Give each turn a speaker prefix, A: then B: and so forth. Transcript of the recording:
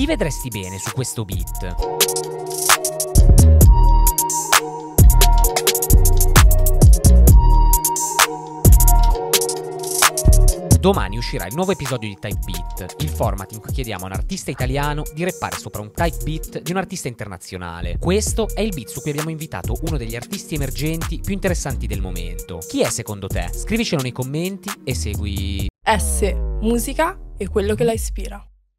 A: Chi vedresti bene su questo beat? Domani uscirà il nuovo episodio di Type Beat, il format in cui chiediamo a un artista italiano di reppare sopra un type beat di un artista internazionale. Questo è il beat su cui abbiamo invitato uno degli artisti emergenti più interessanti del momento. Chi è secondo te? Scrivicelo nei commenti e segui
B: S. Musica e quello che la ispira.